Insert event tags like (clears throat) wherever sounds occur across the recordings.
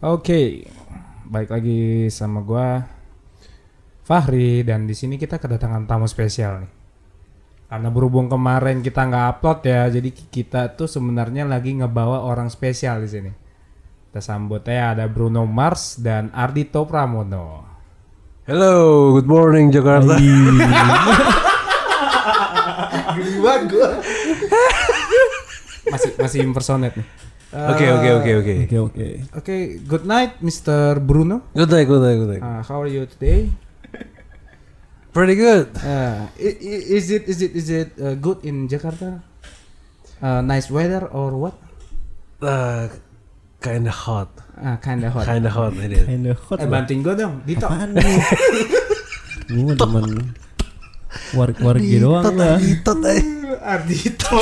Oke, baik lagi sama gua Fahri dan di sini kita kedatangan tamu spesial nih. Karena berhubung kemarin kita nggak upload ya, jadi kita tuh sebenarnya lagi ngebawa orang spesial di sini. Kita sambut ya ada Bruno Mars dan Ardito Pramono. Hello, good morning Jakarta. (laughs) Masih masih impersonate nih. Oke oke oke oke. Oke oke. Oke, good night Mr. Bruno. Good night, good night, good night. Uh, how are you today? (laughs) Pretty good. Uh, i- i- is it is it is it uh, good in Jakarta? Uh, nice weather or what? Uh, kinda hot. Ah, kinda hot. Kinda hot it is. Kinda hot. Eh bantuin gue dong, Dito. Apaan nih? Gue temen warik wargi doang lah. Hitot eh. Ardito.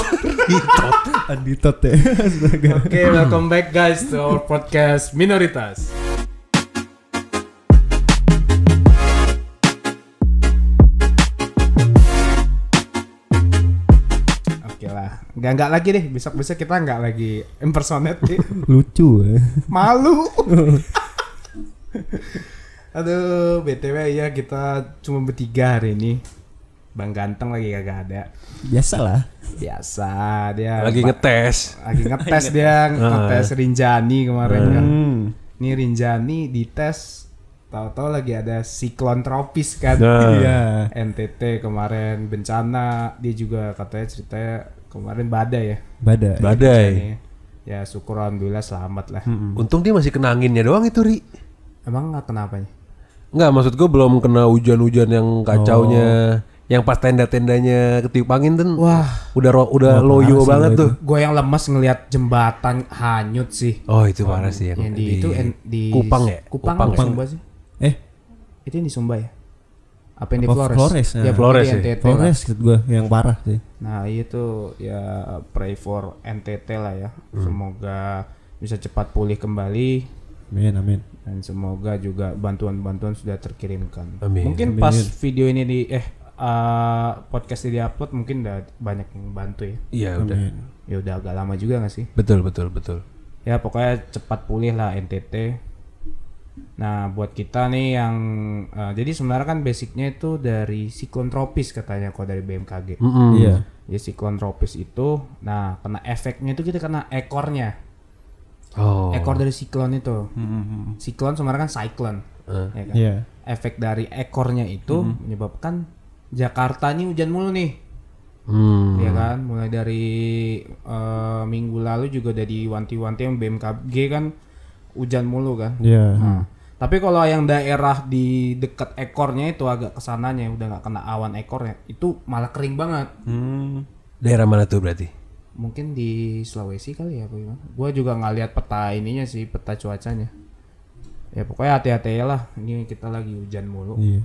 Aditot ya. Astaga. Oke, welcome back guys to our podcast Minoritas. Oke lah, nggak nggak lagi deh. Besok besok kita nggak lagi impersonate. deh. Lucu ya. Malu. (laughs) Aduh, btw ya kita cuma bertiga hari ini. Bang Ganteng lagi kagak ada. Biasa lah. Biasa dia Lagi ngetes. lagi ngetes (laughs) dia ngetes Rinjani kemarin kan. Hmm. Ini Rinjani dites tahu-tahu lagi ada siklon tropis kan. Nah. Iya. NTT kemarin bencana, dia juga katanya ceritanya kemarin badai ya. Badai. Badai. Ya syukur alhamdulillah selamat lah. Untung dia masih kena anginnya doang itu ri. Emang nggak kenapa nih? Enggak, maksud gue belum kena hujan-hujan yang kacaunya. Yang pas tenda-tendanya ketiup angin tuh. Wah, Udah ro- udah Wah, loyo banget itu. tuh. gue yang lemes ngelihat jembatan hanyut sih. Oh, itu parah sih yang, yang di, itu en- di Kupang ya? Kupang, Kupang apa ya? Sumba sih? Eh, Itu yang di Sumba ya? Apa yang di Apa Flores? Flores, Ya, nah. Flores di ya? NTT. Flores gitu gue yang parah sih. Nah itu ya pray for NTT lah ya. Hmm. Semoga bisa cepat pulih kembali Amin amin. dan semoga juga bantuan-bantuan sudah terkirimkan. Amin. Mungkin Amin. pas video ini di eh uh, podcast ini diupload mungkin udah banyak yang bantu ya. Iya, udah. Ya udah agak lama juga gak sih? Betul, betul, betul. Ya pokoknya cepat pulih lah NTT. Nah buat kita nih yang uh, jadi sebenarnya kan basicnya itu dari siklon tropis katanya kok dari BMKG. Mm-mm. Iya. Jadi siklon tropis itu, nah kena efeknya itu kita kena ekornya, Oh. ekor dari siklon itu. Siklon sebenarnya kan cyclone, Eh. ya kan? Iya. Efek dari ekornya itu menyebabkan Jakarta nih hujan mulu nih, Hmm. ya kan? Mulai dari eh, minggu lalu juga udah diwanti-wanti yang BMKG kan hujan mulu kan. Iya. Nah, tapi kalau yang daerah di dekat ekornya itu agak ke sananya udah nggak kena awan ekornya, itu malah kering banget. Hmm. Daerah mana tuh berarti? Mungkin di Sulawesi kali ya, gimana? Gua juga nggak lihat peta ininya sih, peta cuacanya. Ya pokoknya hati-hati ya lah. Ini kita lagi hujan mulu. Iya.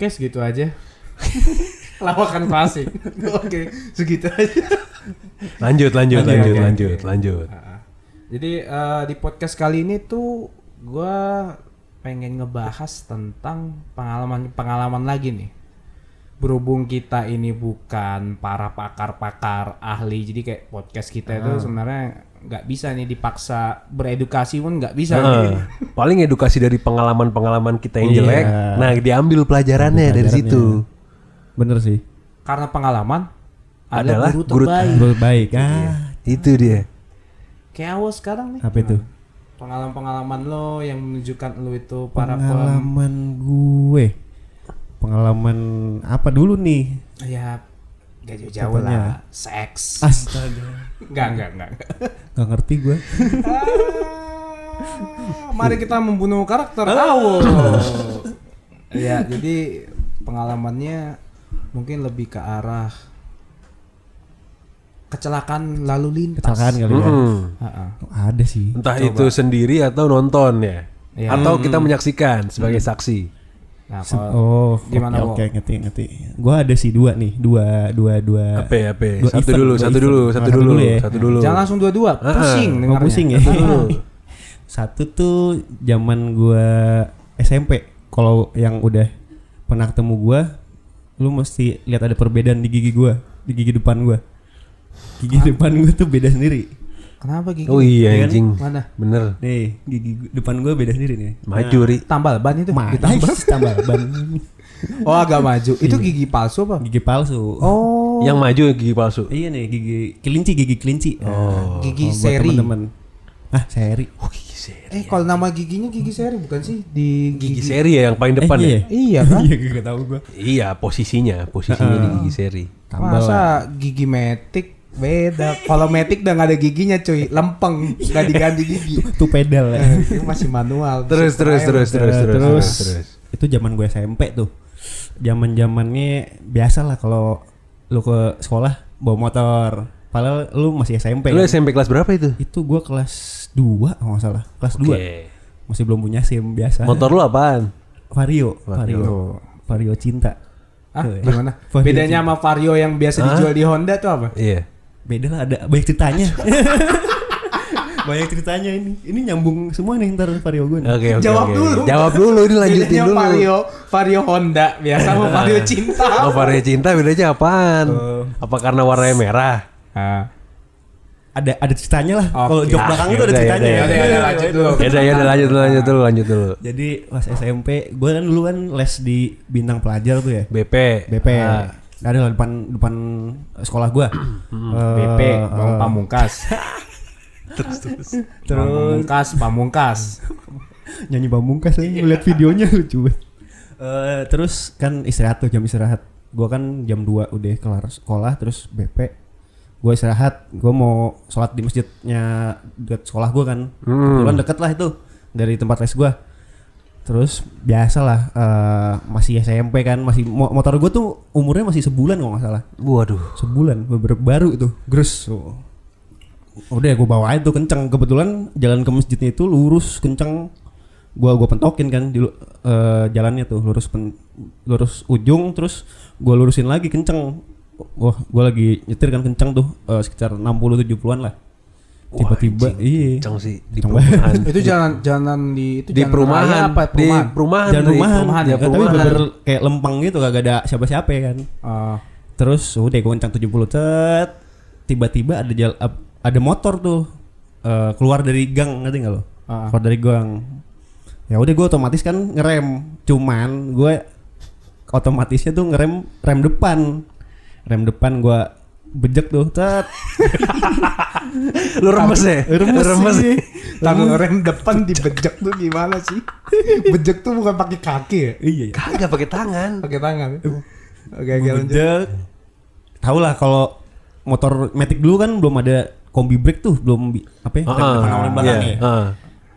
Oke, segitu aja. (laughs) Lawakan klasik. Oke, segitu aja. Lanjut, lanjut, Oke, lanjut, oke, lanjut, lanjut. Ah, Jadi eh, di podcast kali ini tuh gua pengen ngebahas tentang pengalaman-pengalaman lagi nih. Berhubung kita ini bukan para pakar-pakar ahli, jadi kayak podcast kita itu sebenarnya nggak bisa nih dipaksa beredukasi pun nggak bisa. Heeh. paling edukasi dari pengalaman-pengalaman kita yang Iya. jelek. Nah, diambil pelajarannya dari situ. Bener sih. Karena pengalaman adalah Adalah guru guru terbaik. Baik. Ah. Itu dia. Kayak awal sekarang nih. Apa itu? Pengalaman-pengalaman lo yang menunjukkan lo itu para Pengalaman gue. Pengalaman apa dulu nih? ya gak jauh-jauh lah seks Astaga. Enggak, enggak, enggak. enggak. Gak ngerti gue. Ah, mari kita membunuh karakter Awo. (laughs) ya, jadi pengalamannya mungkin lebih ke arah kecelakaan lalu lintas. Kecelakaan kali ya. Mm-mm. Ha-ha. Ada sih. Entah itu sendiri atau nonton ya. Iya. Atau kita menyaksikan sebagai saksi. Nah, kalau Oh, gimana, oke, Wo? oke, ngerti, ngerti. Gua ada sih dua nih, dua, dua, dua. Apa ya, apa ya? Satu event, dulu, satu event. dulu, Oh, satu satu dulu, dulu ya? satu dulu. jangan langsung dua-dua, Ah, pusing Oh, dengarnya. pusing ya. Satu dulu. (laughs) Satu tuh zaman gua SMP. Kalau yang udah pernah ketemu gua, lu mesti lihat ada perbedaan di gigi gua, di gigi depan gua. Gigi depan gua tuh beda sendiri. Kenapa gigi? Oh iya Iya kan? anjing. Mana? Bener. Nih, gigi gua- depan gue beda sendiri nih. Maju ri. Tambal ban itu Nah, ditambal. (laughs) tambal ban. Oh agak maju. Itu gigi palsu apa? Gigi palsu. Oh. Yang maju gigi palsu. Iya nih, gigi kelinci, gigi kelinci. Oh. Gigi Oh, seri. temen-temen. Ah, seri. Oh, gigi seri. Eh kalau nama giginya gigi seri bukan sih di Gigi seri ya yang paling depan eh, ya? iya. Iya kan? (laughs) Iya, gak tahu gua. Iya, posisinya, posisinya di gigi seri. Tambal Masa gigi metik beda. Kalau metik udah gak ada giginya cuy, lempeng, gak diganti gigi. (laughs) Tuh pedal ya. Eh, Ini masih manual. Terus terus terus terus terus terus, terus. itu zaman gue SMP tuh zaman zamannya biasa lah kalau lu ke sekolah bawa motor padahal lu masih SMP Lu kan? SMP kelas berapa itu? itu gue kelas 2 kalau nggak salah kelas 2 Oke. masih belum punya sim biasa Motor lu apaan? vario Vario. vario vario cinta Ah, gimana? (laughs) Vario Bedanya sama Vario yang biasa dijual di Honda tuh apa? Iya. Beda lah ada banyak ceritanya (laughs) banyak ceritanya ini ini nyambung semua nih ntar vario gue nih. Oke oke. Jawab oke. dulu. Jawab dulu ini lanjutin Bedanya dulu. Vario, Vario Honda biasa sama Vario (laughs) cinta. Oh, vario cinta bedanya apaan? Oh. Apa karena warnanya merah? Ah. ada ada ceritanya lah Oke. kalau jok Ah, belakang itu ada yaudah, ceritanya yaudah, yaudah, yaudah, lanjut dulu. Ya udah ya udah lanjut dulu lanjut dulu lanjut dulu. Jadi pas SMP, gue kan dulu kan les di bintang pelajar tuh ya, BP. BP. Ah. Ada lah depan depan sekolah gue. BP, Bang Pamungkas. (laughs) terus Bang Pamungkas, Pamungkas. nyanyi pamungkas nih, lihat videonya lucu banget. Eh, terus kan istirahat tuh jam istirahat. Gue kan jam 2 udah kelar sekolah, terus BP. Gue istirahat, gue mau sholat di masjidnya dekat sekolah gue kan. Hmm. Kebetulan deket lah itu dari tempat les gue. Terus biasa lah eh, masih SMP kan, masih mo- motor gue tuh umurnya masih sebulan kalau nggak salah. Waduh. sebulan beberapa baru itu gres oh. udah gue bawain tuh kenceng kebetulan jalan ke masjidnya itu lurus kenceng gua gua pentokin kan di eh, jalannya tuh lurus pen, lurus ujung terus gua lurusin lagi kenceng wah gua lagi nyetir kan kenceng tuh eh, sekitar 60 70-an lah tiba-tiba iya Kenceng sih di perumahan. itu jalan jalan di itu di perumahan apa di perumahan? perumahan jalan perumahan ya, ya, tapi perumahan. bener kayak lempeng gitu kagak ada siapa-siapa ya kan Ah, Terus udah gue kencang 70 cet tiba-tiba ada jal ada motor tuh eh, keluar dari gang ngerti nggak lo? Ah. Keluar dari gang. Ya udah gue otomatis kan ngerem. Cuman gue otomatisnya tuh ngerem rem depan. Rem depan gue bejek tuh cet. (laughs) lu remes ya Remes remes sih. Tangan rem depan dibejek tuh gimana sih? (laughs) Bejek tuh bukan pakai kaki ya? iya ya. kagak pakai tangan Pakai tangan. Oke, oke bejek. Tahu lah kalau motor Matic dulu kan belum ada kombi brake tuh, belum apa ya? Rem Ah, depan sama rem belakang iya, ya. ah.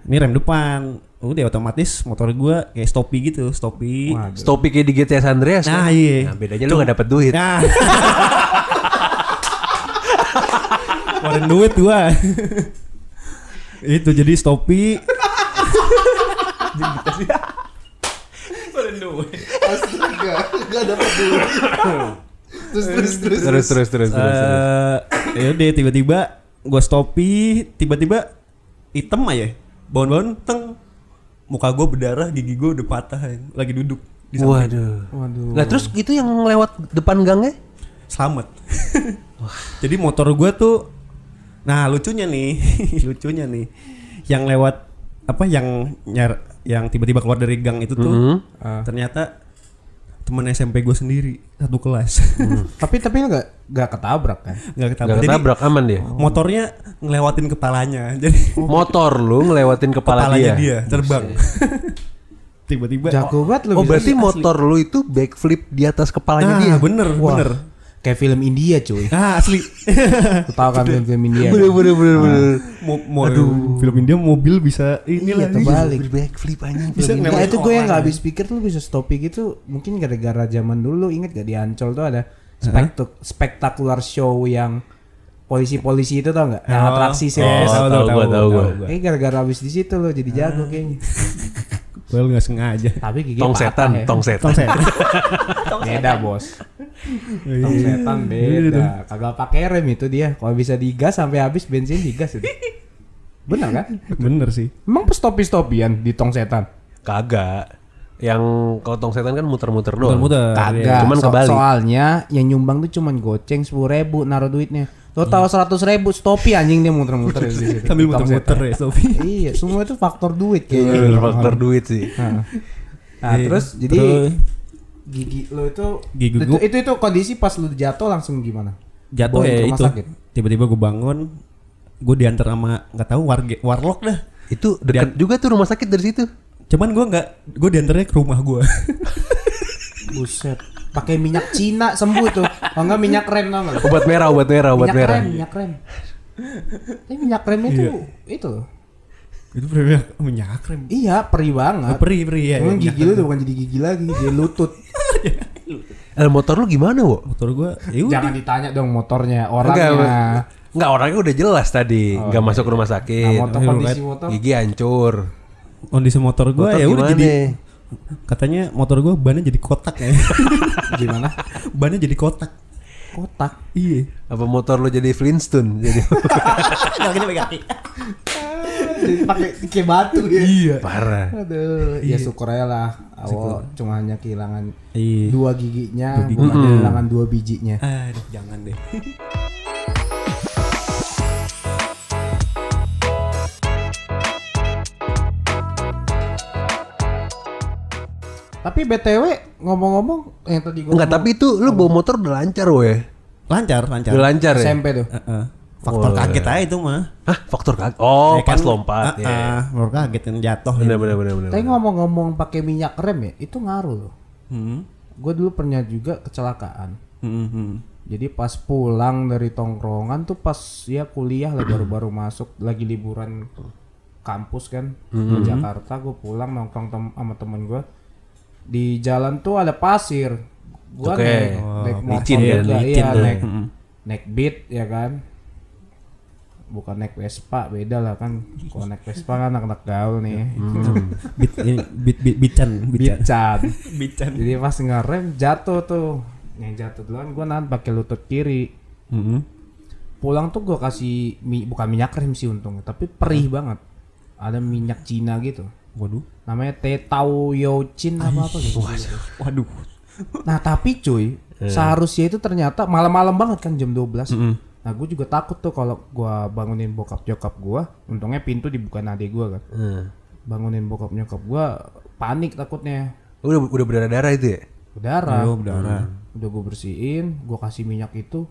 Ini rem depan. Udah otomatis motor gua kayak stopi gitu, stopi. Waduh. Stopi kayak di GTA San Andreas Nah, kan? iya. Nah, bedanya lu gak dapet duit Nah. (laughs) Keluarin duit gua. Itu jadi stopi. Keluarin duit. Astaga, enggak dapat duit. terus terus terus. terus terus terus terus, terus. Eh, ya udah tiba-tiba gua stopi, tiba-tiba hitam aja. Bangun-bangun teng muka gua berdarah, gigi gua udah patah ya. lagi duduk di samping. Waduh. Waduh. Nah terus itu yang lewat depan gangnya? selamat. Jadi motor gua tuh nah lucunya nih, (laughs) lucunya nih yang lewat apa yang nyar yang tiba-tiba keluar dari gang itu tuh Mhm. Ah. ternyata temen SMP gue sendiri satu kelas (laughs) Tapi tapi enggak enggak ketabrak kan? nggak ketabrak Gak jadi ketabrak aman dia. motornya ngelewatin kepalanya (laughs) jadi Motor lu ngelewatin kepala kepalanya dia. dia, terbang tiba-tiba Jago banget lu. Oh berarti motor lu itu backflip di atas kepalanya nah, dia. bener Wah, bener Kayak film India cuy. nah asli (laughs) tahu kan film-film India? Bener bener bener bener. mau, mau film India mobil bisa ini Iya, lagi terbalik. Backflip anjing. Bisa film Nah, ngelewatin itu gue yang nggak habis pikir tuh bisa stopi gitu mungkin gara-gara zaman dulu inget gak di Ancol tuh ada spektak spektakular show yang polisi-polisi itu tau nggak yang Oh, atraksi sih oh, tahu gua, tahu gua. Kayaknya gara-gara habis di situ lo jadi jago kayaknya well nggak sengaja tapi gigi Tong setan, ya. tong setan. Tong saya. beda bos tong setan beda kagak pakai rem itu dia kalau bisa digas sampai habis bensin digas itu benar kan bener sih emang stopi stopian di tong setan Kagak. Yang kalau tong setan kan muter-muter doang. muter-muter Kagak. iya. Cuman So- kebalik. Soalnya yang nyumbang tuh cuman goceng sepuluh ribu naruh duitnya. Lo tahu seratus ribu stopi anjing dia muter-muter di situ. (laughs) Sambil muter-muter ya Sofi. (laughs) Iya, semua itu faktor duit Iya, kayaknya. faktor duit sih. Nah, Nah, Iya. terus jadi Terus gigi lo itu Gigi itu, gua- itu itu kondisi pas lu jatuh langsung gimana? jatuh ya rumah itu. sakit? Tiba-tiba gue bangun, gue diantar sama nggak tahu warga warlock dah. Itu dekat juga tuh rumah sakit dari situ. Cuman gue nggak, gue diantarnya ke rumah gue. (laughs) Buset. Pakai minyak Cina sembuh tuh. Oh enggak minyak rem lu? Obat merah, obat merah, obat minyak merah. rem, minyak rem. Tapi minyak rem itu itu. Itu bener minyak krem. Iya, perih banget. Perih perih ya. Cuman ya, gigi lu udah bukan jadi gigi lagi, jadi lutut. (laughs) Eh, motor lu gimana, Wo? Motor gue, ya udah. Jangan ditanya dong motornya, Enggak, orangnya. enggak orangnya udah jelas tadi, Oh, enggak iya. masuk rumah Nah, sakit. motor Ayo, kondisi motor. Gigi hancur. Kondisi motor gue Motor ya udah jadi katanya motor gue bannya jadi kotak ya. (laughs) Gimana? bannya jadi kotak. Kotak. Iya. Apa motor lu jadi Flintstone? Jadi (laughs) (laughs) pakai kayak batu ya. Iya. parah. Aduh, ya syukur aja lah. Awal cuma hanya kehilangan Iya. dua giginya, Dua gigi. bukan Mm-mm. kehilangan dua bijinya. Aduh, jangan deh. Tapi BTW ngomong-ngomong yang tadi gua Enggak, tapi itu lu bawa motor udah lancar, woy. Lancar, lancar. Udah lancar ya? SMP tuh. Heeh. Faktor Oh, kaget iya. aja itu mah. Hah, faktor kaget. Oh, Ya pas kan, lompat Heeh, ya. faktor kaget yang jatuh. Benar benar benar benar. Tapi ngomong-ngomong pakai minyak rem ya, itu ngaruh loh. Hmm. Gue dulu pernah juga kecelakaan. Hmm, hmm. Jadi pas pulang dari tongkrongan tuh pas ya kuliah lah baru-baru masuk lagi liburan kampus kan di Jakarta gue pulang nongkrong tem- sama temen gue di jalan tuh ada pasir gue Oke. naik, Oh, naik motor licin kan, juga, licin iya, tuh. naik naik beat ya kan bukan naik Vespa beda lah kan. Kalau naik Vespa kan anak-anak gaul nih. Bit ini bit bit bican, bican. bican (laughs) jadi pas ngerem jatuh tuh. Yang jatuh duluan gue nahan pakai lutut kiri. Hmm. pulang tuh gue kasih mi- bukan minyak rem sih untungnya tapi perih banget. Ada minyak Cina gitu. Waduh. namanya Tetao Yochin apa apa gitu. Waduh. nah tapi cuy seharusnya itu ternyata malam-malam banget kan jam 12 nah gue juga takut tuh kalau gue bangunin bokap nyokap gue untungnya pintu dibukain adik gue kan Hmm. bangunin bokap nyokap gue panik takutnya Udah udah berdarah-darah itu ya? berdarah Oh, berdarah. udah gue bersihin gue kasih minyak itu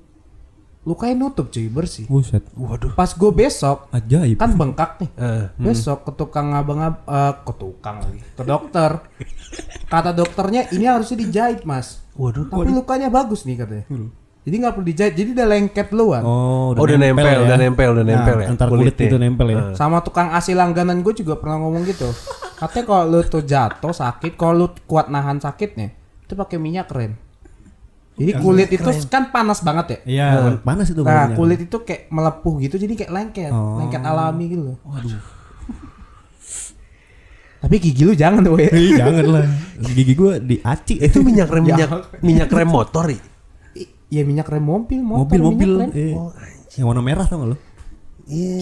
lukanya nutup cuy bersih Buset. Waduh. pas gue besok Ajaib. kan bengkak nih Eh, besok ke tukang abang ab eh, ke tukang lagi ke dokter kata dokternya ini harusnya dijahit mas waduh. tapi lukanya bagus nih katanya jadi nggak perlu dijahit jadi udah lengket luar Oh, Oh, udah nempel, udah nempel, udah nempel ya. Antar kulit kulitnya. itu nempel ya. sama tukang AC langganan gue juga pernah ngomong gitu katanya kalau lu tuh jatuh sakit kalau lu kuat nahan sakitnya itu pakai minyak rem jadi kulit itu kan panas banget ya Iya, panas itu nah baunya. kulit itu kayak melepuh gitu jadi kayak lengket Oh. lengket alami gitu loh tapi gigi lu jangan Ih, jangan lah. (laughs) Gigi gua diaci. Itu minyak rem minyak minyak rem motor ya? Iya minyak rem mobil, motor, mobil mobil. minyak rem. Eh, yang warna merah tau gak lo?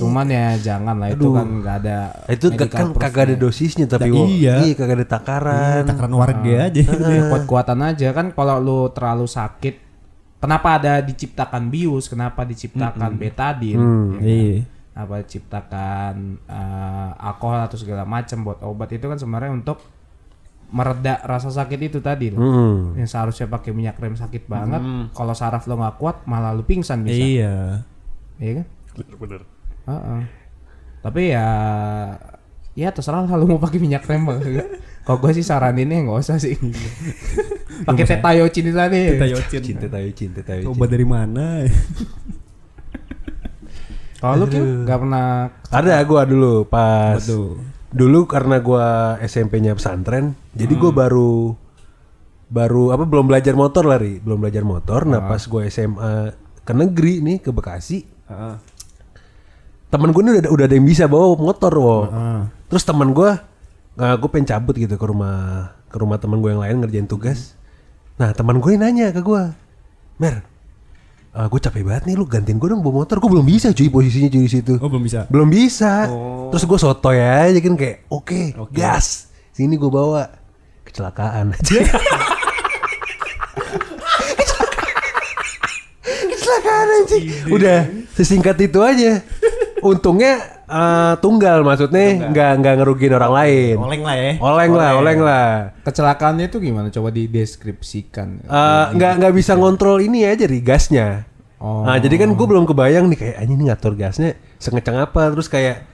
Cuman ya jangan lah itu kan nggak ada. Nah, itu kan kagak ada dosisnya tapi Nah, wo. iya. kagak ada takaran. Takaran warga aja. Ya, kuat-kuatan aja kan kalau lu terlalu sakit. Kenapa ada diciptakan bius? Kenapa diciptakan betadin? Hmm. ya kan? Iya. Apa diciptakan eh, alkohol atau segala macam buat obat itu kan sebenarnya untuk mereda rasa sakit itu tadi loh. Hmm. Yang seharusnya pakai minyak rem sakit banget. Kalau saraf lo nggak kuat malah lu pingsan bisa. Iya. Iya kan? Bener. Tapi ya ya terserah lah lu mau pakai minyak rem. Kalau gue sih saraninnya nggak usah sih. pakai tetayocin itu tadi. Kita yocin. Cinta tahu cinta tahu. Coba dari mana? Kalau lu Kim nggak pernah Ada gua dulu pas Waduh. Dulu karena gua SMP-nya pesantren, jadi gua baru baru apa belum belajar motor lari, belum belajar motor. Nah, pas gua SMA ke negeri nih ke Bekasi, Heeh. temen gue udah udah ada yang bisa bawa motor, wo. Ah. Terus teman gua nggak gue pengen cabut gitu ke rumah ke rumah teman gue yang lain ngerjain tugas. Nah, teman gue nanya ke gua, "Mer, gue capek banget nih lu gantiin gue dong bawa motor." Gue belum bisa cuy posisinya cuy di situ. Oh, belum bisa. Belum bisa. Terus gue sotoy aja kan kayak oke Oke. gas. Sini gue bawa kecelakaan aja. (laughs) kecelakaan anjing. Udah sesingkat itu aja. Untungnya eh, tunggal maksudnya nggak nggak ngerugiin orang lain. Oleng lah ya. Oleng lah, oleng lah. Kecelakaannya itu gimana? Coba dideskripsikan. Eh, nggak nggak bisa ngontrol ini aja nih gasnya. Oh. Nah, jadi kan gue belum kebayang nih kayak anjing ini ngatur gasnya sengecang apa terus kayak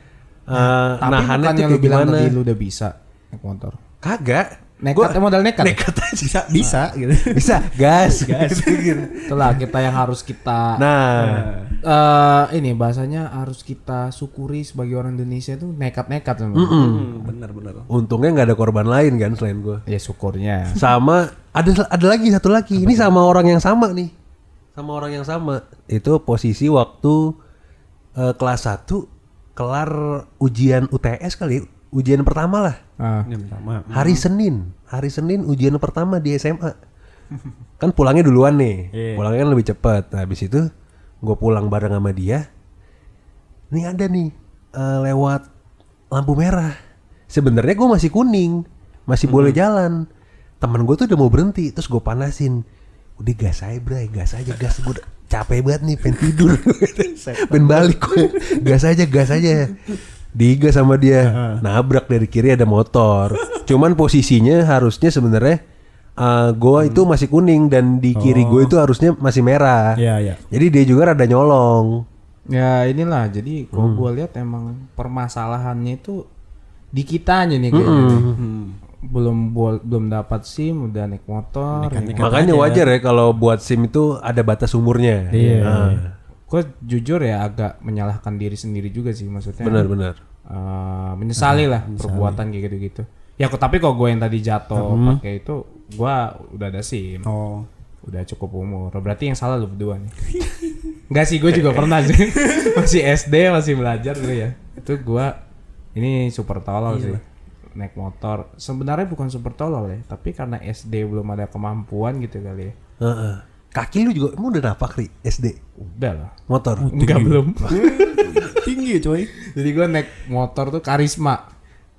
eh Tapi nahannya tuh lu bilang gimana. tadi lu udah bisa naik motor. Kagak. Nekat, Gua- modal nekat. Nekat aja. Bisa bisa gitu. (laughs) Bisa gas. gas. (laughs) Itulah kita yang harus kita nah, eh ini bahasanya harus kita syukuri sebagai orang Indonesia itu nekat-nekat sama. bener bener. untungnya nggak ada korban lain kan selain gue. Ya syukurnya. sama ada ada lagi satu lagi ini sama orang yang sama nih sama orang yang sama itu posisi waktu eh, kelas 1 kelar ujian UTS kali ujian pertama lah. Ah. Pertama. hari Senin. Hari Senin ujian pertama di SMA kan pulangnya duluan nih. Iya. pulangnya kan lebih cepat. Nah, habis itu gue pulang bareng sama dia. Ini ada nih eh, lewat lampu merah. Sebenarnya gue masih kuning. Masih boleh jalan. Temen gue tuh udah mau berhenti. Terus gue panasin. Udah gas aja bray. Gas aja gas. Gue capek banget nih pengen tidur. (laughs) Pengen balik gue gas aja gas aja digas sama dia. Nabrak dari kiri ada motor. Cuman posisinya harusnya sebenarnya eh, gue itu masih kuning dan di kiri gue itu harusnya masih merah. Iya iya. jadi dia juga rada nyolong. Ya inilah. Jadi kalau gua lihat emang permasalahannya itu di kitanya nih kayaknya. Belum bol- belum dapat SIM udah naik motor. ya. makanya wajar ya kalau buat sim itu ada batas umurnya. Iya. Nah, Gue jujur ya agak menyalahkan diri sendiri juga sih maksudnya. benar-benar eh, menyesali lah perbuatan kayak gitu-gitu. Ya kok tapi kok gue yang tadi jatuh pakai itu gua udah ada SIM. Oh. Udah cukup umur. Berarti yang salah lu berdua nih. (laughs) Enggak sih, gue juga pernah sih. (laughs) masih SD, masih belajar dulu ya. Itu gua ini super tolol sih. Naik motor. Sebenarnya bukan super tolol ya, tapi karena SD belum ada kemampuan gitu kali ya. Heeh. Kaki lu juga emang udah napak ri SD Udah lah. motor Enggak belum. (laughs) Tinggi coy. Jadi gue naik motor tuh karisma.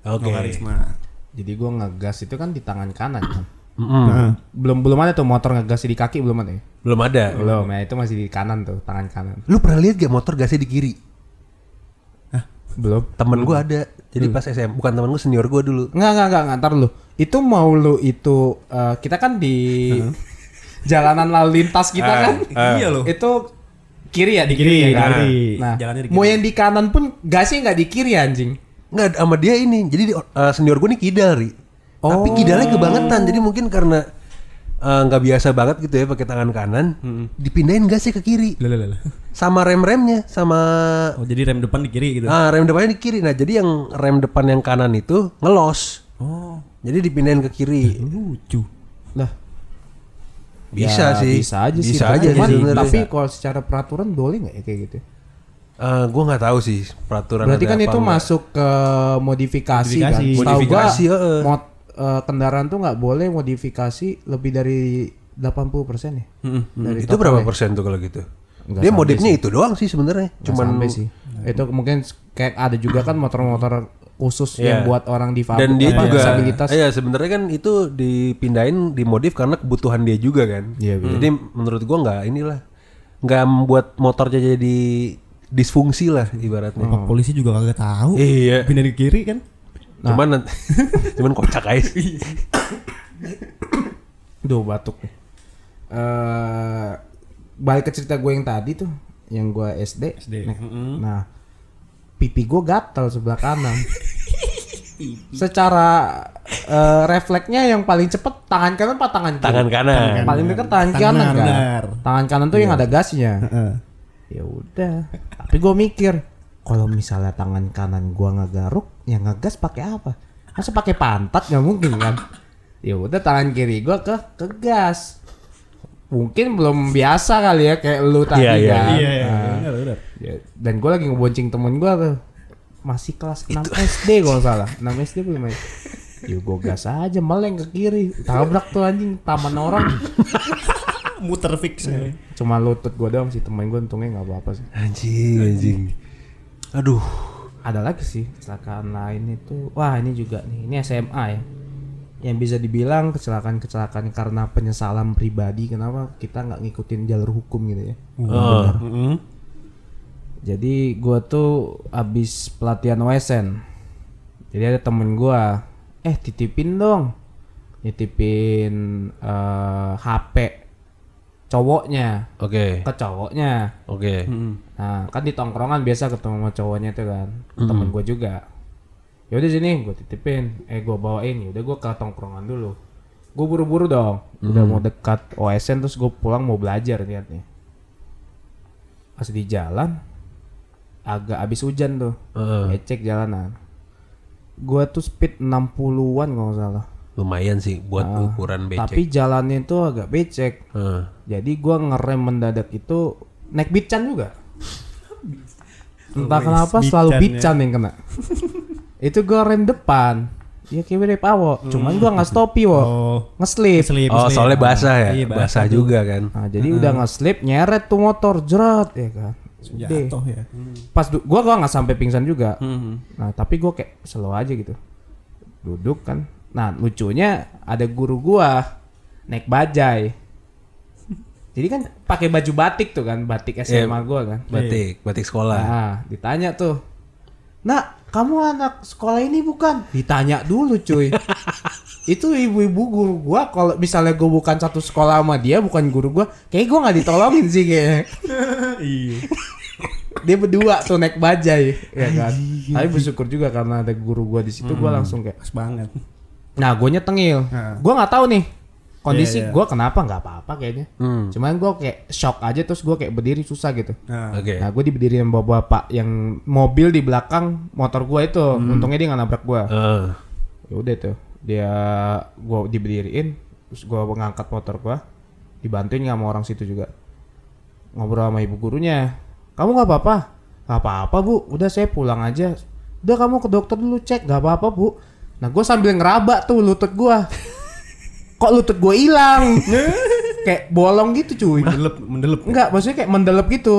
oke Karisma. Jadi gue ngegas itu kan di tangan kanan kan. Mm-mm. Nah. Belum belum ada tuh motor ngegas di kaki belum ada ya? belum ada Belum, ya itu masih di kanan tuh, tangan kanan. lu pernah lihat gak motor gasnya di kiri Belum. temen gua ada jadi pas SM bukan temen gua senior gua dulu Enggak, enggak, enggak, ngantar lu. Itu mau lu itu eh, kita kan di jalanan lalu lintas kita kan. Iya loh. Itu kiri ya di Kiri, kiri, ya kan? kiri. Nah, Jalannya di mau yang di kanan pun gasnya nggak di kiri anjing. nggak sama dia ini jadi di- eh, senior gua nih kidal ri tapi kidalnya kebangetan jadi mungkin karena eh, nggak biasa banget gitu ya pakai tangan kanan dipindahin gasnya ke kiri Lah lah lah. sama rem remnya sama Oh jadi rem depan di kiri gitu. ah rem depannya di kiri nah jadi yang rem depan yang kanan itu ngelos Oh. jadi dipindahin ke kiri Lucu. Lah, bisa ya, sih Bisa aja sih. bisa aja Cuman, sih tapi kalau secara peraturan boleh nggak ya kayak gitu? Eh, gua nggak tahu sih peraturan Berarti kan itu nggak. masuk ke modifikasi, kan. Modifikasi. Setahu Modifikasi, gua, heeh. mod, eh, kendaraan tuh nggak boleh modifikasi lebih dari 80% ya. Dari itu berapa ya? persen tuh kalau gitu Nggak dia modifnya itu doang sih sebenarnya cuman sampai sih. Itu mungkin kayak ada juga kan motor-motor khusus Iya. yang buat orang difabel dan dia apa, juga disabilitas. iya sebenarnya kan itu dipindahin dimodif karena kebutuhan dia juga kan Iya, betul. jadi menurut gua nggak inilah nggak membuat motornya jadi disfungsi lah ibaratnya Oh. Polisi juga kagak tahu. iya Pindah di kiri kan. cuman nanti- (laughs) cuman kocak aja sih. (coughs) Duh batuk nih. Eh balik ke cerita gue yang tadi tuh, yang gue SD. SD. Nah, nah, pipi gue gatal sebelah kanan. (laughs) Secara eh, refleksnya yang paling cepet tangan kanan apa tangan kiri? tangan kanan Paling dekat tangan Tangan kanan kan. Tangan kanan tuh yang ada gasnya. Heeh. Ya udah. Tapi gue mikir, kalau misalnya tangan kanan gua ngegaruk, yang ngegas pakai apa? Masa pakai pantat nggak mungkin kan? Ya udah tangan kiri gua ke ke gas. Mungkin belum biasa kali ya kayak lu tadi Iya, iya. kan. Iya, iya, Nah, benar, benar. ya, dan gue lagi ngebonceng temen gua tuh. Masih kelas 6 SD kalau nggak salah. 6 SD belum ya Yuk gue gas aja meleng ke kiri. Tabrak tuh anjing taman orang. Muter fix. ya. Cuma lutut gue doang sih temen gue untungnya nggak apa-apa sih. Anjing anjing. Aduh. Ada lagi sih kecelakaan lain itu. Wah ini juga nih. Ini SMA ya. Yang bisa dibilang kecelakaan-kecelakaan karena penyesalan pribadi kenapa kita nggak ngikutin jalur hukum gitu ya? Oh. Mm-mm. Jadi gua tuh abis pelatihan OSN jadi ada temen gua eh titipin dong nitipin eh, HP cowoknya Oke. ke cowoknya Oke. Nah, kan di tongkrongan biasa ketemu sama cowoknya itu kan. Temen gue juga. Ya udah sini gue titipin, eh gue bawain. Ya udah gue ke tongkrongan dulu. Gue buru-buru dong. Udah mau dekat OSN terus gue pulang mau belajar niatnya. Pas di jalan agak abis hujan tuh. Heeh. Becek jalanan. Gue tuh speed 60-an kalau nggak salah. Lumayan sih buat ukuran becek. Tapi jalannya itu agak becek. Heeh. Jadi gua ngerem mendadak itu naik bican juga. Entah kenapa selalu bican bican yang kena. itu gua rem depan. Ya kayak mirip awo. Cuman gua nggak stopi wo. Oh. Ngeslip. Selip, Oh, soalnya basah ya? Iya, basah tuh. juga kan. Nah, jadi udah ngeslip nyeret tuh motor jerat ya kan. Jatuh ya. Pas du- gua gua nggak sampai pingsan juga. Hmm. Nah, tapi gua kayak slow aja gitu. Duduk kan. Nah, lucunya ada guru gua naik bajai. Jadi kan pakai baju batik tuh kan, batik SMA gua kan. Batik, batik sekolah. Nah, ditanya tuh. Nak, kamu anak sekolah ini bukan? Ditanya dulu cuy. (laughs) itu ibu-ibu guru gua kalau misalnya gua bukan satu sekolah sama dia, bukan guru gua, kayak gua nggak ditolongin sih kayaknya. (laughs) Iya. Dia berdua tuh naik bajai, ya kan. Tapi bersyukur juga karena ada guru gua di situ, gua langsung kayak, Pas banget. nah gua nyetengil. Nah. Gua nggak tahu nih kondisi Iya, iya. gua kenapa nggak apa-apa kayaknya. Hmm. Cuman gua kayak shock aja terus gua kayak berdiri susah gitu. Nah. Oke. Nah, gue diberdiriin sama bapak yang mobil di belakang motor gue itu. Untungnya dia nggak nabrak gue. Heeh. Ya udah tuh, dia gue diberdiriin, terus gue mengangkat motor gue, dibantuin nggak sama orang situ juga. Ngobrol sama ibu gurunya, kamu nggak apa-apa? Nggak apa-apa bu, udah saya pulang aja. Udah kamu ke dokter dulu cek, nggak apa-apa bu. Nah gue sambil ngeraba tuh lutut gue. (laughs) Kok lutut gue hilang? (laughs) kayak bolong gitu cuy. Mendelep, mendelep. Enggak, maksudnya kayak mendelep gitu.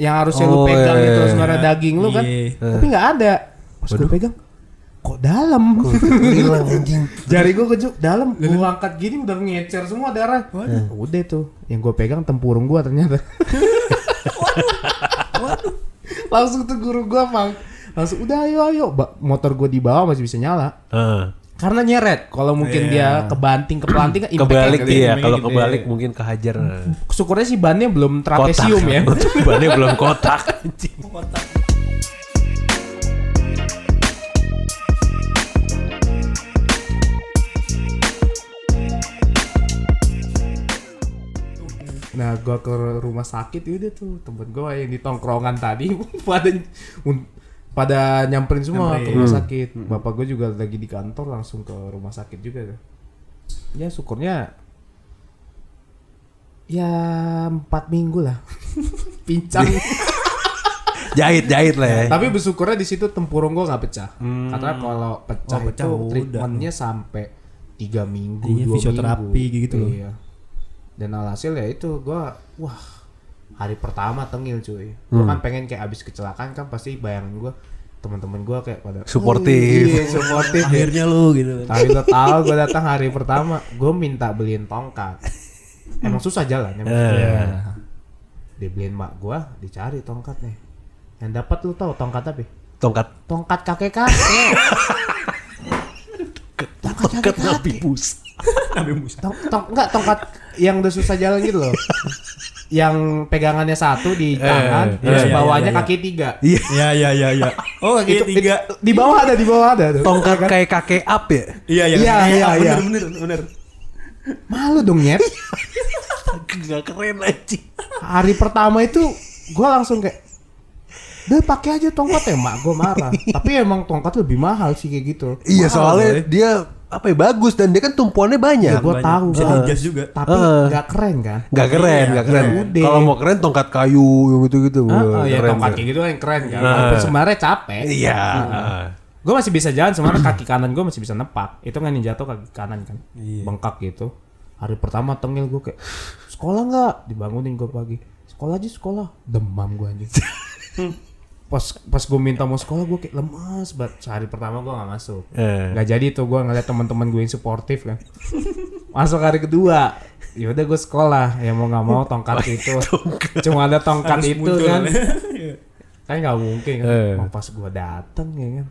Yang harusnya lu Oh, pegang iya, gitu iya, terus ada daging lu kan. Iya. Tapi nggak ada. Pas gue pegang kok dalam. Hilang anjing. (laughs) Jari gue kejuk dalam. Gue angkat gini udah ngecer semua darah. Udah tuh. Yang gue pegang tempurung gue ternyata. Langsung tuh guru gue mang. Langsung udah ayo ayo. Ba- motor gue di bawah masih bisa nyala. Heeh. Karena nyeret. Kalau mungkin dia kebanting kepelanting kan (clears throat) impact-nya Kebalik iya, kalau gede. kebalik mungkin kehajar. Syukurnya sih bannya belum trapesium ya. (laughs) Bannya belum kotak anjing. (laughs) Nah, gua ke rumah sakit udah tuh temen gua yang di tongkrongan tadi (laughs) pada pada nyamperin semua ke rumah sakit. Bapak gua juga lagi di kantor langsung ke rumah sakit juga. Ya syukurnya ya empat minggu lah (laughs) pincang. (laughs) Jahit, jahit lah ya. Tapi bersyukurnya di situ tempurung gua nggak pecah. Katanya kalau pecah, Oh, pecah itu treatmentnya sampai tiga minggu, Iya, dua fisioterapi minggu. gitu loh. Iya. Dan alhasil ya itu gua wah hari pertama tengil cuy. Hmm. Gua kan pengen kayak abis kecelakaan kan pasti bayangin gua teman-teman gua kayak pada Suportif. Iya, suportif. ya. Akhirnya lu gitu. Tapi lo tahu gue datang hari pertama, gue minta beliin tongkat. Emang susah jalan, emang. Iya. Dibeliin mak gue, dicari tongkat nih. Yang dapat lu tahu tongkat apa? Tongkat Tongkat kakek kakek. tongkat tongkat kakek Nabi kakek. (laughs) Nabi Musa. Tong, tong, enggak tongkat yang udah susah jalan gitu loh. yang pegangannya satu di tangan, terus iya, iya, bawahnya iya, iya. kaki tiga. Iya. Iya iya iya iya. Oh kaki Itu, tiga. itu- di bawah ada, di bawah ada. Tuh. Tongkat kayak kakek up ya? Iya iya Iya, iya, iya. Bener bener bener. Malu dong nyet. (laughs) Gak keren anjing. hari pertama itu gue langsung kayak Udah pakai aja tongkat ya mak gue marah (laughs) tapi emang tongkat lebih mahal sih kayak gitu Iya Mahal, soalnya boy. dia apa ya bagus dan dia kan tumpuannya banyak. ya gue banyak. tahu Bisa diadjust juga. tapi nggak keren kan Gak keren, Iya, gak keren. udah. Kalau mau keren tongkat kayu yang gitu-gitu. Wah, ah, ya keren tongkat kayak gitu kan keren kan. Walaupun sebenarnya capek Iya. gue masih bisa jalan sebenarnya kaki kanan gue masih bisa nepak itu kan yang jatuh kaki kanan kan Iya. bengkak gitu hari pertama tengil gue kayak sekolah nggak dibangunin gue pagi sekolah aja sekolah demam gue anjing (laughs) pas pas gue minta mau sekolah gue kayak lemas banget. Sehari pertama gue nggak masuk. Eh. nggak jadi tuh gue ngeliat teman-teman gue yang suportif kan. (laughs) Masuk hari kedua ya udah gue sekolah. Ya mau nggak mau tongkat (laughs) itu. Cuma ada tongkat Harus itu muncul. kan. (laughs) Kan nggak mungkin kan. Eh. Mau pas gue dateng ya kan.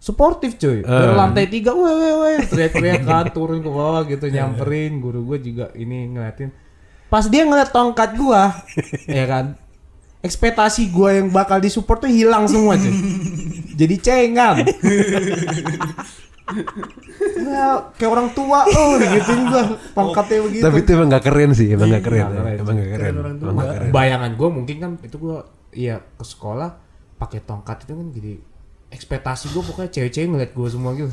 Suportif cuy. Eh. dari lantai tiga weh weh weh. Teriak-teriak kan turun ke bawah gitu nyamperin. Guru gue juga ini ngeliatin. Pas dia ngeliat tongkat gua ya kan ekspektasi gua yang bakal disupport tuh hilang semua cuy (laughs) jadi cengang ya, kayak orang tua oh gituin gua tongkatnya begitu Tapi itu emang gak keren sih, emang gak keren. Nggak keren. Emang gak keren. Keren orang Emang gak keren. bayangan gua mungkin kan itu gua iya ke sekolah pakai tongkat itu kan jadi ekspektasi gua pokoknya cewek-cewek ngeliat gua semua gitu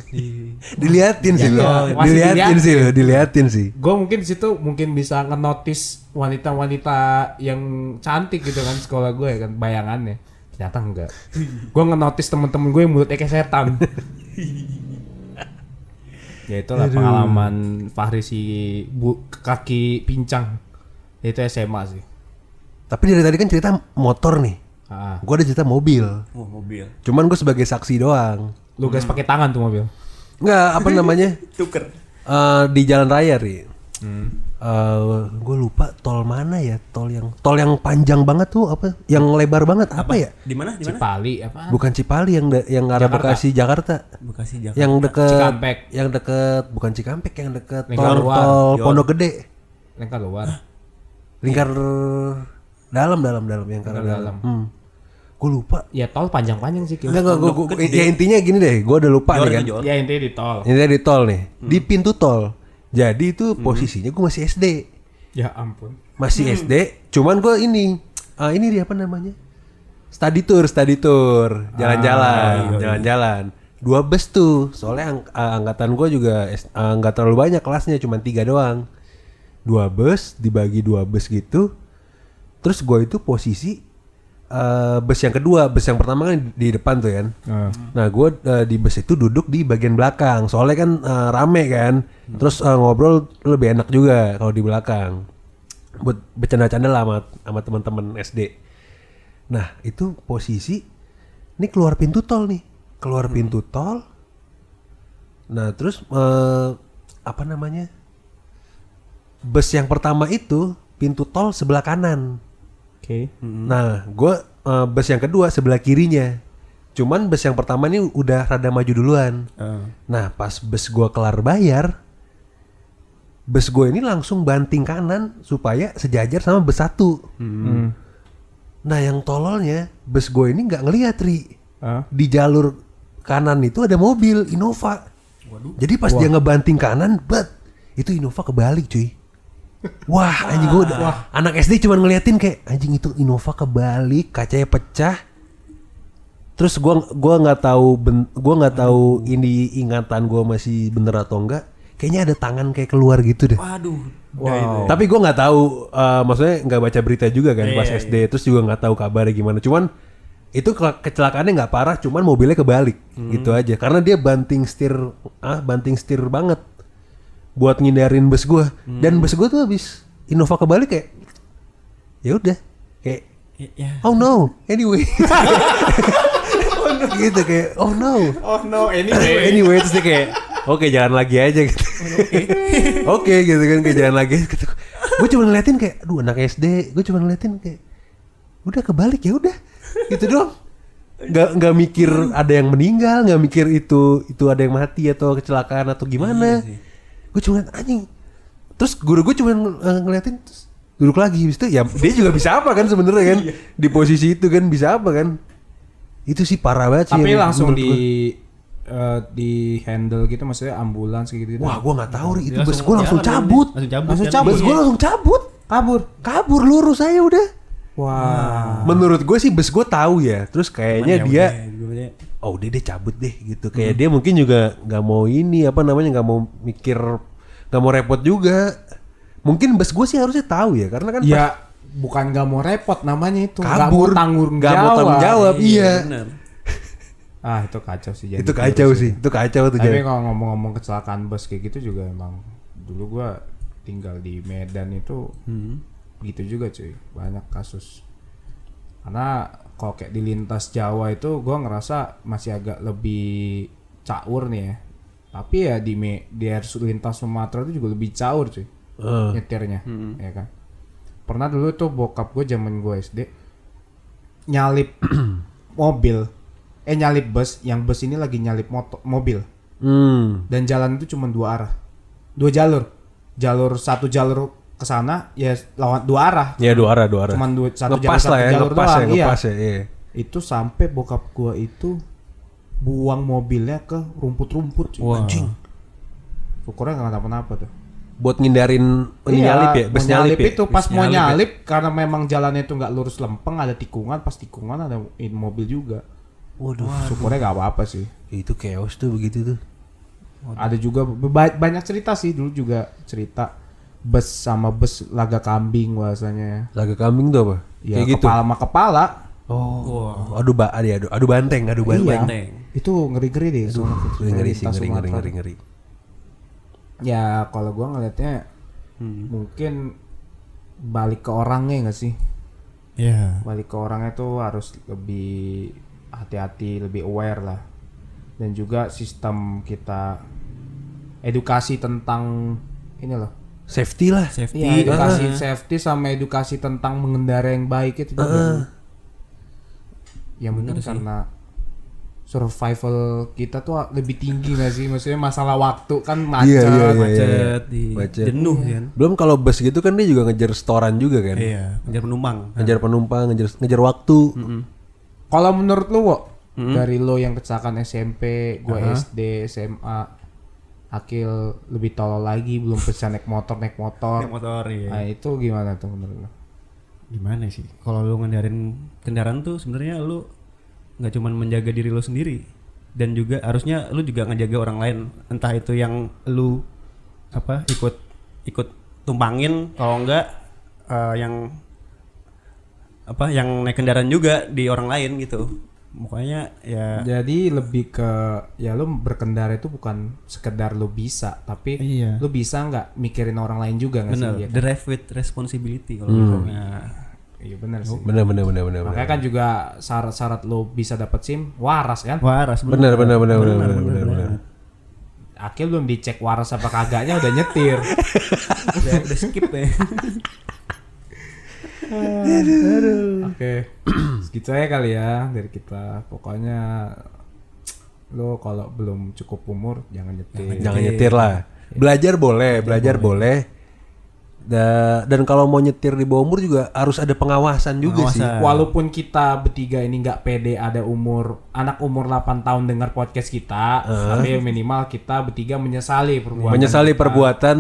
Diliatin sih lo. Diliatin diliatin. sih lo, diliatin sih. gue mungkin di situ mungkin bisa ngenotis wanita-wanita yang cantik gitu kan sekolah gue ya kan bayangannya ternyata enggak gue ngenotis temen-temen gue yang mulutnya kayak setan (laughs) ya itulah pengalaman Fahri si bu kaki pincang itu SMA sih Tapi dari tadi kan cerita motor nih. Ah. Gue ada cerita mobil. Oh, mobil. Cuman gue sebagai saksi doang. lu guys pakai tangan tuh mobil Enggak, apa (laughs) namanya? Tuker. Eh, di jalan raya ri. Hmm. gue lupa tol mana ya tol yang tol yang panjang banget tuh apa yang lebar banget apa, ya Di mana? Di mana? Cipali apa bukan Cipali yang da- yang arah Jakarta. Bekasi Jakarta Bekasi Jakarta. yang deket Cikampek. yang deket bukan Cikampek yang deket Lingkar tol luar. tol. Pondok Gede lengkap luar lingkar dalam dalam dalam yang Lingkar dalam, dalam. Hmm. Gue lupa. Ya tol panjang-panjang sih enggak enggak gua, gua- ya intinya gini deh gue udah lupa Jor nih kan. Jor. ya intinya di tol. Ini di tol nih di pintu tol. Jadi itu posisinya gue masih SD ya ampun. Masih SD cuman gue ini ah, ini dia apa namanya? Study tour study tour jalan-jalan jalan-jalan. Dua bus tuh soalnya ang- ah, angkatan gue juga ah, nggak terlalu banyak kelasnya cuman tiga doang. Dua bus dibagi dua bus gitu terus gue itu posisi eh, bus yang kedua bus yang pertama kan di depan tuh kan Nah, gue di bus itu duduk di bagian belakang. Soalnya kan eh, rame kan. Terus eh, ngobrol lebih enak juga kalau di belakang. Buat bercanda-canda lah sama, sama teman-teman SD. Nah, itu posisi ini keluar pintu tol nih. Keluar pintu tol. Nah, terus eh, apa namanya? Bus yang pertama itu pintu tol sebelah kanan. Oke Nah, gue bus yang kedua sebelah kirinya. Cuman bus yang pertama ini udah rada maju duluan. Ah. Nah, pas bus gue kelar bayar, bus gue ini langsung banting kanan supaya sejajar sama bus satu. Hmm. Nah, yang tololnya bus gue ini nggak ngeliat ri Ah. di jalur kanan itu ada mobil Innova. Jadi pas dia ngebanting kanan, bet itu Innova kebalik cuy. Wah anjing gue udah anak SD cuma ngeliatin kayak anjing itu Innova kebalik, kacanya pecah. Terus gua gua nggak tahu ben, gua nggak tahu ini ingatan gua masih bener atau enggak. Kayaknya ada tangan kayak keluar gitu deh. Waduh. Wow. Tapi gua nggak tahu, eh, maksudnya nggak baca berita juga kan Iya, pas iya, SD. Terus juga nggak tahu kabarnya gimana. Cuman itu ke- kecelakaannya nggak parah, cuman mobilnya kebalik Hmm. gitu aja. Karena dia banting setir, ah banting setir banget buat ngindarin bus gua. Hmm. Dan bus gua tuh habis Innova kebalik kayak, ya udah, kayak Ya, ya. oh no, anyway. (laughs) gitu kayak oh no. oh no anyway (laughs) anyway terus dia kayak oke jalan lagi aja gitu oke (laughs) gitu kan kayak jalan lagi gitu. gue cuma ngeliatin kayak aduh anak SD gue cuma ngeliatin kayak udah kebalik ya udah gitu doang nggak nggak mikir ada yang meninggal nggak mikir itu itu ada yang mati atau kecelakaan atau gimana gue cuma ngeliat, anjing terus guru gue cuma ng- eh, ngeliatin terus duduk lagi habis itu ya dia juga bisa apa kan sebenarnya kan di posisi itu kan bisa apa kan itu sih parah banget sih tapi yang langsung di eh, di handle gitu maksudnya ambulans kayak gitu, Wah, gua nggak tahu itu bus langsung gua langsung cabut. Langsung cabut. Langsung kan? cabut. Bus gua langsung cabut. kabur Kabur lurus saya udah. wah Menurut gue sih bus gua tahu ya. Terus kayaknya ya dia ya. Oh dia dia cabut deh gitu. Kayak dia mungkin juga nggak mau ini apa namanya nggak mau mikir nggak mau repot juga. Mungkin bus gue sih harusnya tahu ya karena kan ya bukan nggak mau repot namanya itu nggak kabur mau tanggung nggak mau jawab tanggung jawab. Iya. benar. ah itu kacau sih jadi Itu kacau sih. Itu kacau tuh tapi jadi. kalau ngomong-ngomong kecelakaan bus kayak gitu juga emang dulu gua tinggal di Medan itu gitu juga cuy banyak kasus karena kalau kayak di lintas Jawa itu gua ngerasa masih agak lebih caur nih ya. Tapi ya di me, di harus lintas Sumatera itu juga lebih caur cuy Eh, nyetirnya, ya kan. Pernah dulu tuh bokap gue zaman gue SD nyalip (clears throat) mobil, eh nyalip bus, yang bus ini lagi nyalip motor, mobil hmm. dan jalan itu cuma dua arah, dua jalur, jalur satu jalur ke sana ya lawan dua arah, Ya dua arah, dua arah. Cuman dua- satu ngepas jalur, lah satu ya, jalur ngepas ya, doang, iya. ngepas ya. Iya. itu sampai bokap gua itu buang mobilnya ke rumput-rumput. Wah. anjing. Syukurnya nggak kenapa-napa tuh. Buat ngindarin ini nyalip ya, bus Iya, mau nyalip ya. itu pas Bus mau nyalip ya. nyalip karena memang jalannya itu nggak lurus lempeng ada tikungan pas tikungan ada in mobil juga Waduh, syukurnya nggak apa-apa sih itu chaos tuh begitu tuh. ada juga ba- banyak cerita sih dulu juga cerita bus sama bus laga kambing bahasanya Laga kambing tuh apa? ya Kayak gitu. kepala sama kepala Oh, aduh ba, adi, aduh, aduh banteng, aduh banteng. Banteng. itu ngeri ngeri deh Sumatera- Ngeri ngeri sih, ngeri ngeri ngeri ngeri. ya kalau gua ngelihatnya mungkin balik ke orangnya nggak sih Ya. balik ke orangnya tuh harus lebih hati-hati, lebih aware lah. Dan juga sistem kita edukasi tentang ini loh. Safety lah. Safety. Iya, edukasi safety sama edukasi tentang mengendara yang baik itu juga. Ya mungkin karena survival kita tuh lebih tinggi gak sih? Maksudnya masalah waktu kan macet. Iya, iya, iya. Macet, di Macet. jenuh kan. Belum kalau bus gitu kan dia juga ngejar setoran juga kan. Iya, ngejar penumpang. Ngejar penumpang, ngejar ngejar waktu. Kalau menurut lu, Wo, dari lo yang kecelakaan SMP, gua SD, SMA, Akil lebih tolol lagi, belum bisa naik motor, naik motor. Naik motor iya. Nah, itu gimana tuh menurut lo? Gimana sih? Kalau lu ngendarin kendaraan tuh sebenarnya lu nggak cuman menjaga diri lu sendiri dan juga harusnya lu juga ngejaga orang lain. Entah itu yang lu apa ikut ikut tumpangin kalau enggak eh, yang apa yang naik kendaraan juga di orang lain gitu. Makanya ya Jadi lebih ke ya lo berkendara itu bukan sekedar lo bisa, tapi Iya. lo bisa nggak mikirin orang lain juga nggak sih? bener Iya, drive with responsibility kalau gitu. Nah, iya benar sih. Bener bener bener bener bener. Makanya kan juga syarat-syarat lo bisa dapat SIM waras kan? waras Bener bener bener bener bener bener bener. Akil belum dicek waras apa kagaknya udah nyetir. (laughs) udah, udah skip ya. (laughs) Oke, (clears throat) segitu aja kali ya dari kita. Pokoknya lo kalau belum cukup umur jangan nyetir. Jangan nyetir lah. Belajar boleh, belajar boleh. Da- dan kalau mau nyetir di bawah umur juga harus ada pengawasan juga sih. Pengawasan. Walaupun kita bertiga ini nggak pede ada umur anak umur 8 tahun dengar podcast kita, tapi minimal kita bertiga menyesali perbuatan. Menyesali kita. perbuatan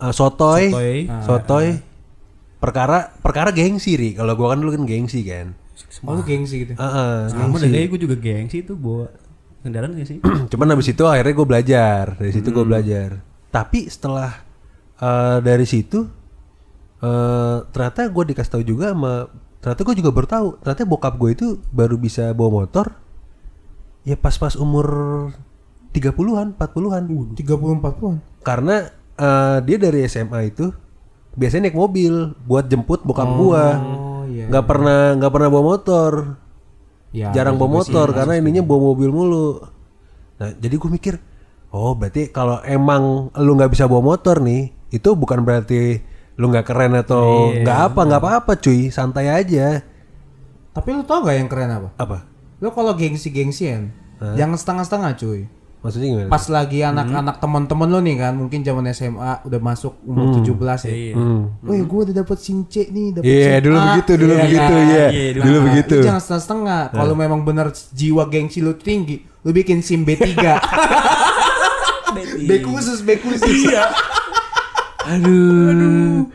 uh, sotoy, Sotoy. sotoy. Perkara perkara gengsi ri. Kalau gua kan dulu kan gengsi kan. Oh, lu gengsi gitu. Heeh, Sama deh kayak gue juga gengsi tuh bawa kendaraan gak sih? (clears throat) Cuman habis itu akhirnya gue belajar dari situ gue belajar. Tapi setelah eh, dari situ eh ternyata gue dikasih tahu juga sama ternyata gue juga baru tahu ternyata bokap gue itu baru bisa bawa motor ya pas-pas umur 30-an, 40-an. 30 40-an. Karena eh, dia dari SMA itu biasanya naik mobil buat jemput bokap gua. Oh iya. nggak pernah nggak pernah bawa motor Ya, jarang bawa juga sih. motor karena ininya bawa mobil mulu. Nah, jadi gue mikir, oh berarti kalau emang lu nggak bisa bawa motor nih, itu bukan berarti lu nggak keren atau nggak apa nggak apa-apa cuy, santai aja. Tapi lu tau gak yang keren apa? Apa? Lu kalau gengsi-gengsian, jangan setengah-setengah cuy. Maksudnya gimana? Pas lagi anak-anak teman-teman lo nih kan, mungkin zaman SMA udah masuk umur 17 ya. Iya. Hmm. Wih, gue udah dapet SIM C nih, dapet Iya, SIM dulu begitu, dulu Iya begitu, kan? iya. Iya, Dulu Nah, begitu. lu jangan setengah-setengah. Kalau memang bener jiwa gengsi lu tinggi, lu bikin SIM B3. (laughs) B khusus, B khusus. (laughs) Aduh.